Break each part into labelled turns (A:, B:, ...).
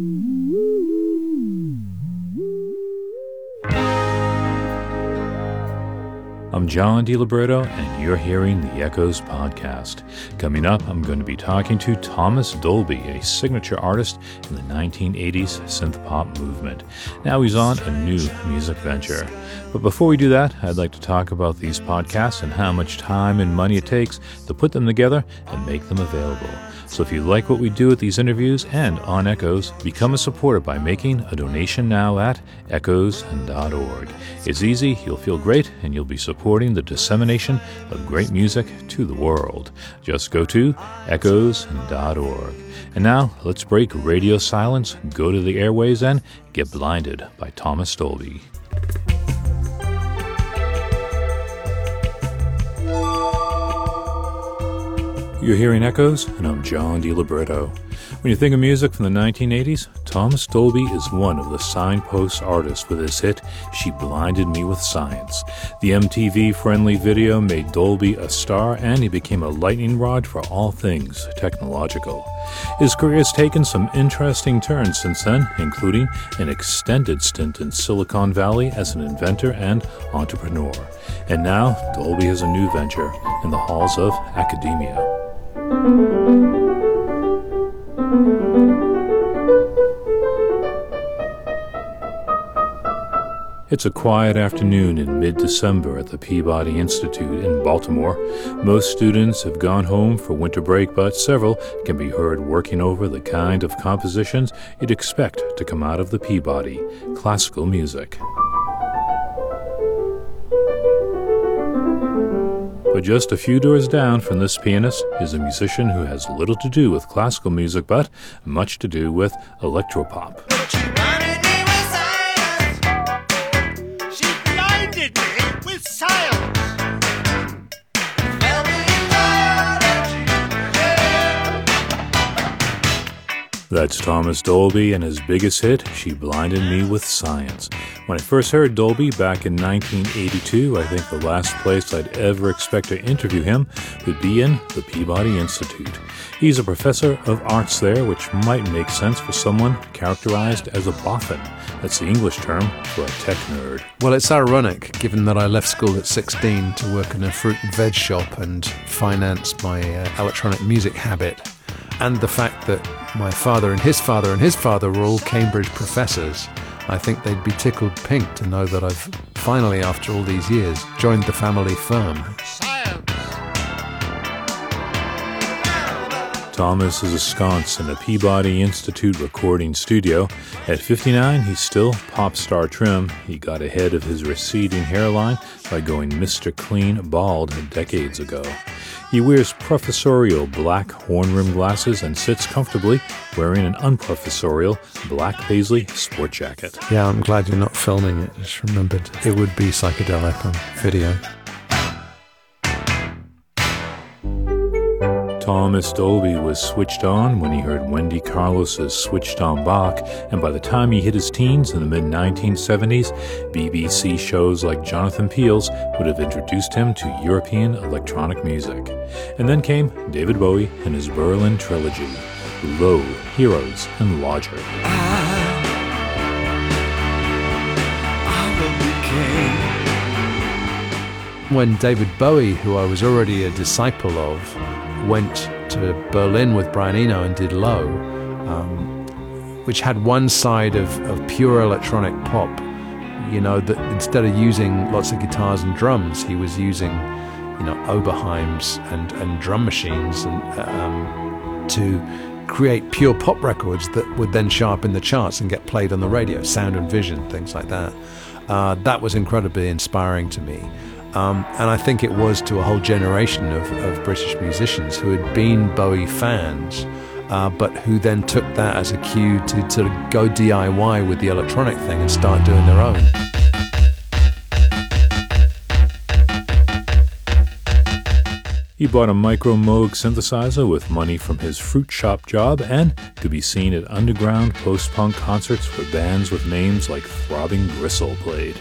A: Mm-hmm. I'm John DiLiberto, and you're hearing the Echoes podcast. Coming up, I'm going to be talking to Thomas Dolby, a signature artist in the 1980s synth pop movement. Now he's on a new music venture. But before we do that, I'd like to talk about these podcasts and how much time and money it takes to put them together and make them available. So if you like what we do with these interviews and on Echoes, become a supporter by making a donation now at echoes.org. It's easy, you'll feel great, and you'll be supporting the dissemination of great music to the world. Just go to echoes.org. And now, let's break radio silence, go to the airways, and get blinded by Thomas Dolby. You're hearing Echoes, and I'm John DiLiberto. When you think of music from the 1980s, Thomas Dolby is one of the signpost artists with his hit, She Blinded Me with Science. The MTV friendly video made Dolby a star, and he became a lightning rod for all things technological. His career has taken some interesting turns since then, including an extended stint in Silicon Valley as an inventor and entrepreneur. And now, Dolby has a new venture in the halls of academia. It's a quiet afternoon in mid December at the Peabody Institute in Baltimore. Most students have gone home for winter break, but several can be heard working over the kind of compositions you'd expect to come out of the Peabody classical music. But just a few doors down from this pianist is a musician who has little to do with classical music but much to do with electropop. That's Thomas Dolby and his biggest hit, She Blinded Me with Science. When I first heard Dolby back in 1982, I think the last place I'd ever expect to interview him would be in the Peabody Institute. He's a professor of arts there, which might make sense for someone characterized as a boffin. That's the English term for a tech nerd.
B: Well, it's ironic, given that I left school at 16 to work in a fruit and veg shop and finance my uh, electronic music habit, and the fact that my father and his father and his father were all Cambridge professors. I think they'd be tickled pink to know that I've finally, after all these years, joined the family firm.
A: Thomas is ensconced in a Peabody Institute recording studio. At 59, he's still pop star trim. He got ahead of his receding hairline by going Mr. Clean bald decades ago. He wears professorial black horn rimmed glasses and sits comfortably wearing an unprofessorial black paisley sport jacket.
B: Yeah, I'm glad you're not filming it. Just remembered it would be psychedelic on video.
A: Thomas Dolby was switched on when he heard Wendy Carlos's Switched on Bach, and by the time he hit his teens in the mid 1970s, BBC shows like Jonathan Peel's would have introduced him to European electronic music. And then came David Bowie and his Berlin trilogy Low, Heroes, and Lodger.
B: When David Bowie, who I was already a disciple of, went to Berlin with Brian Eno and did Low, um, which had one side of, of pure electronic pop. You know, that instead of using lots of guitars and drums, he was using, you know, Oberheims and, and drum machines and um, to create pure pop records that would then show up in the charts and get played on the radio, sound and vision, things like that. Uh, that was incredibly inspiring to me. Um, and I think it was to a whole generation of, of British musicians who had been Bowie fans, uh, but who then took that as a cue to of go DIY with the electronic thing and start doing their own.
A: He bought a Micro Moog synthesizer with money from his fruit shop job and could be seen at underground post punk concerts where bands with names like Throbbing Gristle played.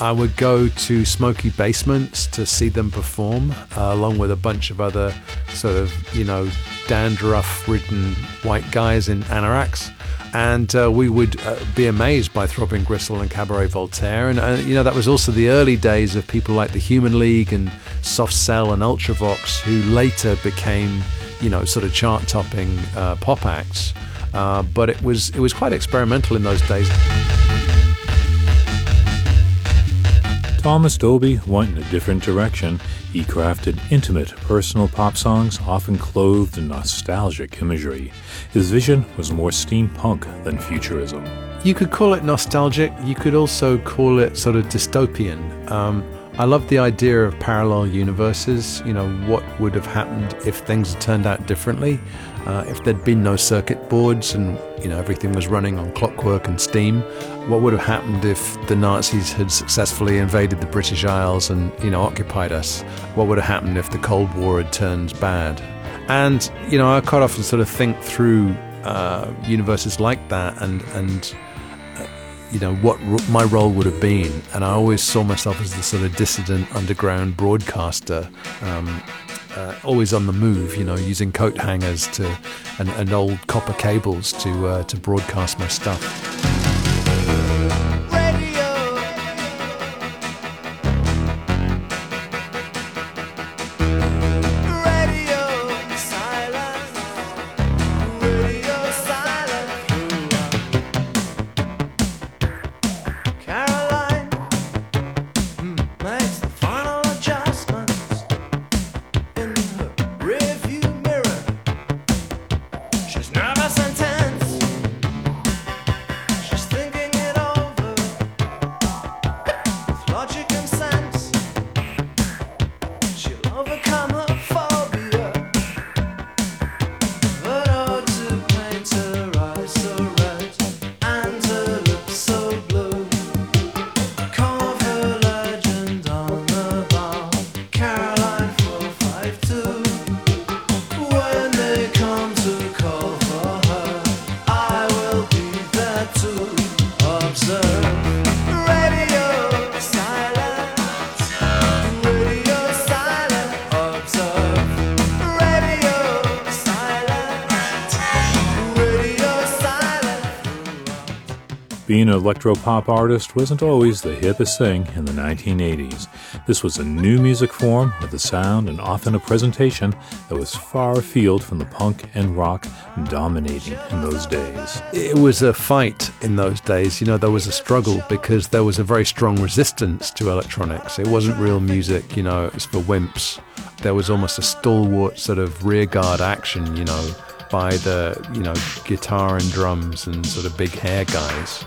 B: I would go to Smoky Basements to see them perform, uh, along with a bunch of other sort of, you know, dandruff ridden white guys in anoraks. And uh, we would uh, be amazed by Throbbing Gristle and Cabaret Voltaire. And, uh, you know, that was also the early days of people like the Human League and Soft Cell and Ultravox, who later became, you know, sort of chart topping uh, pop acts. Uh, but it was, it was quite experimental in those days.
A: Thomas Dolby went in a different direction. He crafted intimate, personal pop songs, often clothed in nostalgic imagery. His vision was more steampunk than futurism.
B: You could call it nostalgic. You could also call it sort of dystopian. Um, I love the idea of parallel universes. You know, what would have happened if things had turned out differently? Uh, if there'd been no circuit boards and, you know, everything was running on clockwork and steam? What would have happened if the Nazis had successfully invaded the British Isles and, you know, occupied us? What would have happened if the Cold War had turned bad? And, you know, I quite often sort of think through uh, universes like that and, and you know what my role would have been, and I always saw myself as the sort of dissident underground broadcaster, um, uh, always on the move. You know, using coat hangers to and, and old copper cables to uh, to broadcast my stuff.
A: logic and Being an electropop artist wasn't always the hippest thing in the 1980s. This was a new music form with a sound and often a presentation that was far afield from the punk and rock dominating in those days.
B: It was a fight in those days. You know, there was a struggle because there was a very strong resistance to electronics. It wasn't real music, you know, it was for wimps. There was almost a stalwart sort of rearguard action, you know by the, you know, guitar and drums and sort of big hair guys.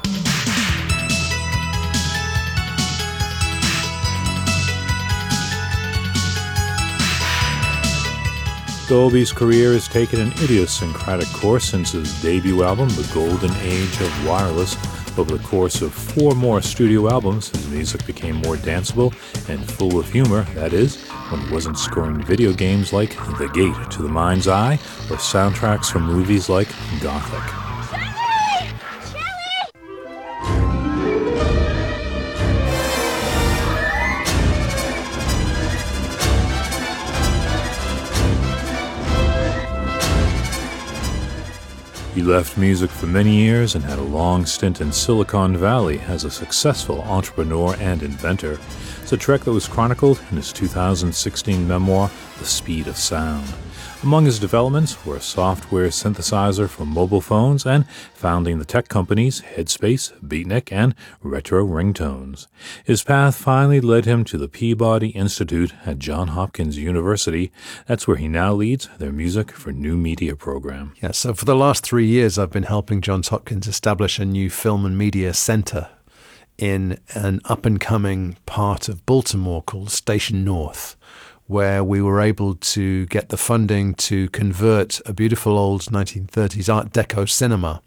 A: Dolby's career has taken an idiosyncratic course since his debut album, The Golden Age of Wireless, over the course of four more studio albums, his music became more danceable and full of humor, that is, when he wasn't scoring video games like The Gate to the Mind's Eye or soundtracks from movies like Gothic. He left music for many years and had a long stint in Silicon Valley as a successful entrepreneur and inventor. It's a trek that was chronicled in his 2016 memoir, The Speed of Sound. Among his developments were a software synthesizer for mobile phones and founding the tech companies Headspace, Beatnik, and Retro Ringtones. His path finally led him to the Peabody Institute at Johns Hopkins University. That's where he now leads their Music for New Media program.
B: Yeah, so for the last three years, I've been helping Johns Hopkins establish a new film and media center in an up and coming part of Baltimore called Station North where we were able to get the funding to convert a beautiful old 1930s Art Deco cinema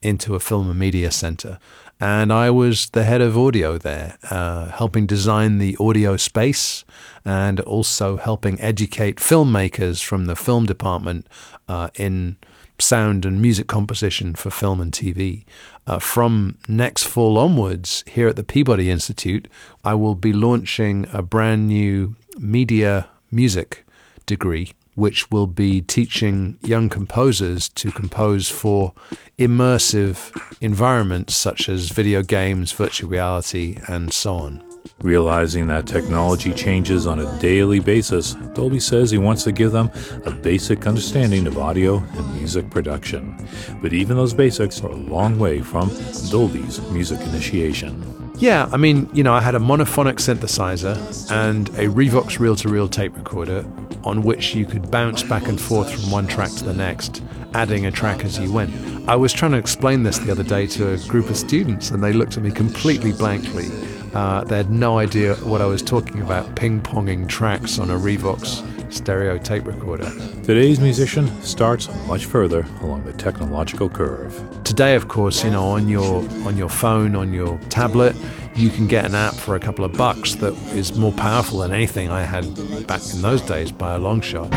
B: into a film and media center. and I was the head of audio there, uh, helping design the audio space and also helping educate filmmakers from the film department uh, in sound and music composition for film and TV. Uh, from next fall onwards, here at the Peabody Institute, I will be launching a brand new media music degree which will be teaching young composers to compose for immersive environments such as video games, virtual reality, and so on.
A: Realizing that technology changes on a daily basis, Dolby says he wants to give them a basic understanding of audio and music production. But even those basics are a long way from Dolby's music initiation.
B: Yeah, I mean, you know, I had a monophonic synthesizer and a Revox reel to reel tape recorder on which you could bounce back and forth from one track to the next, adding a track as you went. I was trying to explain this the other day to a group of students and they looked at me completely blankly. Uh, they had no idea what I was talking about, ping ponging tracks on a Revox stereo tape recorder.
A: Today's musician starts much further along the technological curve.
B: Today, of course, you know, on your on your phone, on your tablet, you can get an app for a couple of bucks that is more powerful than anything I had back in those days by a long shot.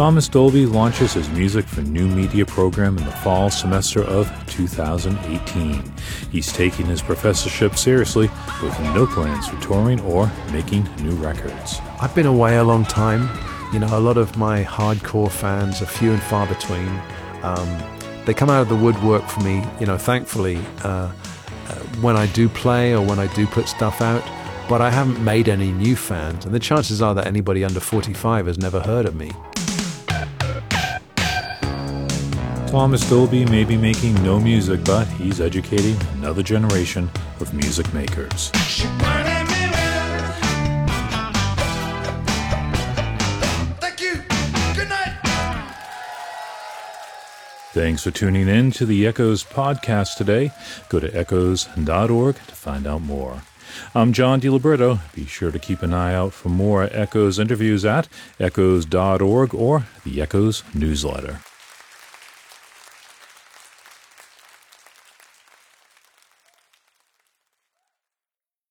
A: Thomas Dolby launches his Music for New Media program in the fall semester of 2018. He's taking his professorship seriously with no plans for touring or making new records.
B: I've been away a long time. You know, a lot of my hardcore fans are few and far between. Um, they come out of the woodwork for me, you know, thankfully, uh, uh, when I do play or when I do put stuff out. But I haven't made any new fans, and the chances are that anybody under 45 has never heard of me.
A: Thomas Dolby may be making no music, but he's educating another generation of music makers. good night. Thanks for tuning in to the Echoes podcast today. Go to echoes.org to find out more. I'm John DiLiberto. Be sure to keep an eye out for more Echoes interviews at echoes.org or the Echoes newsletter.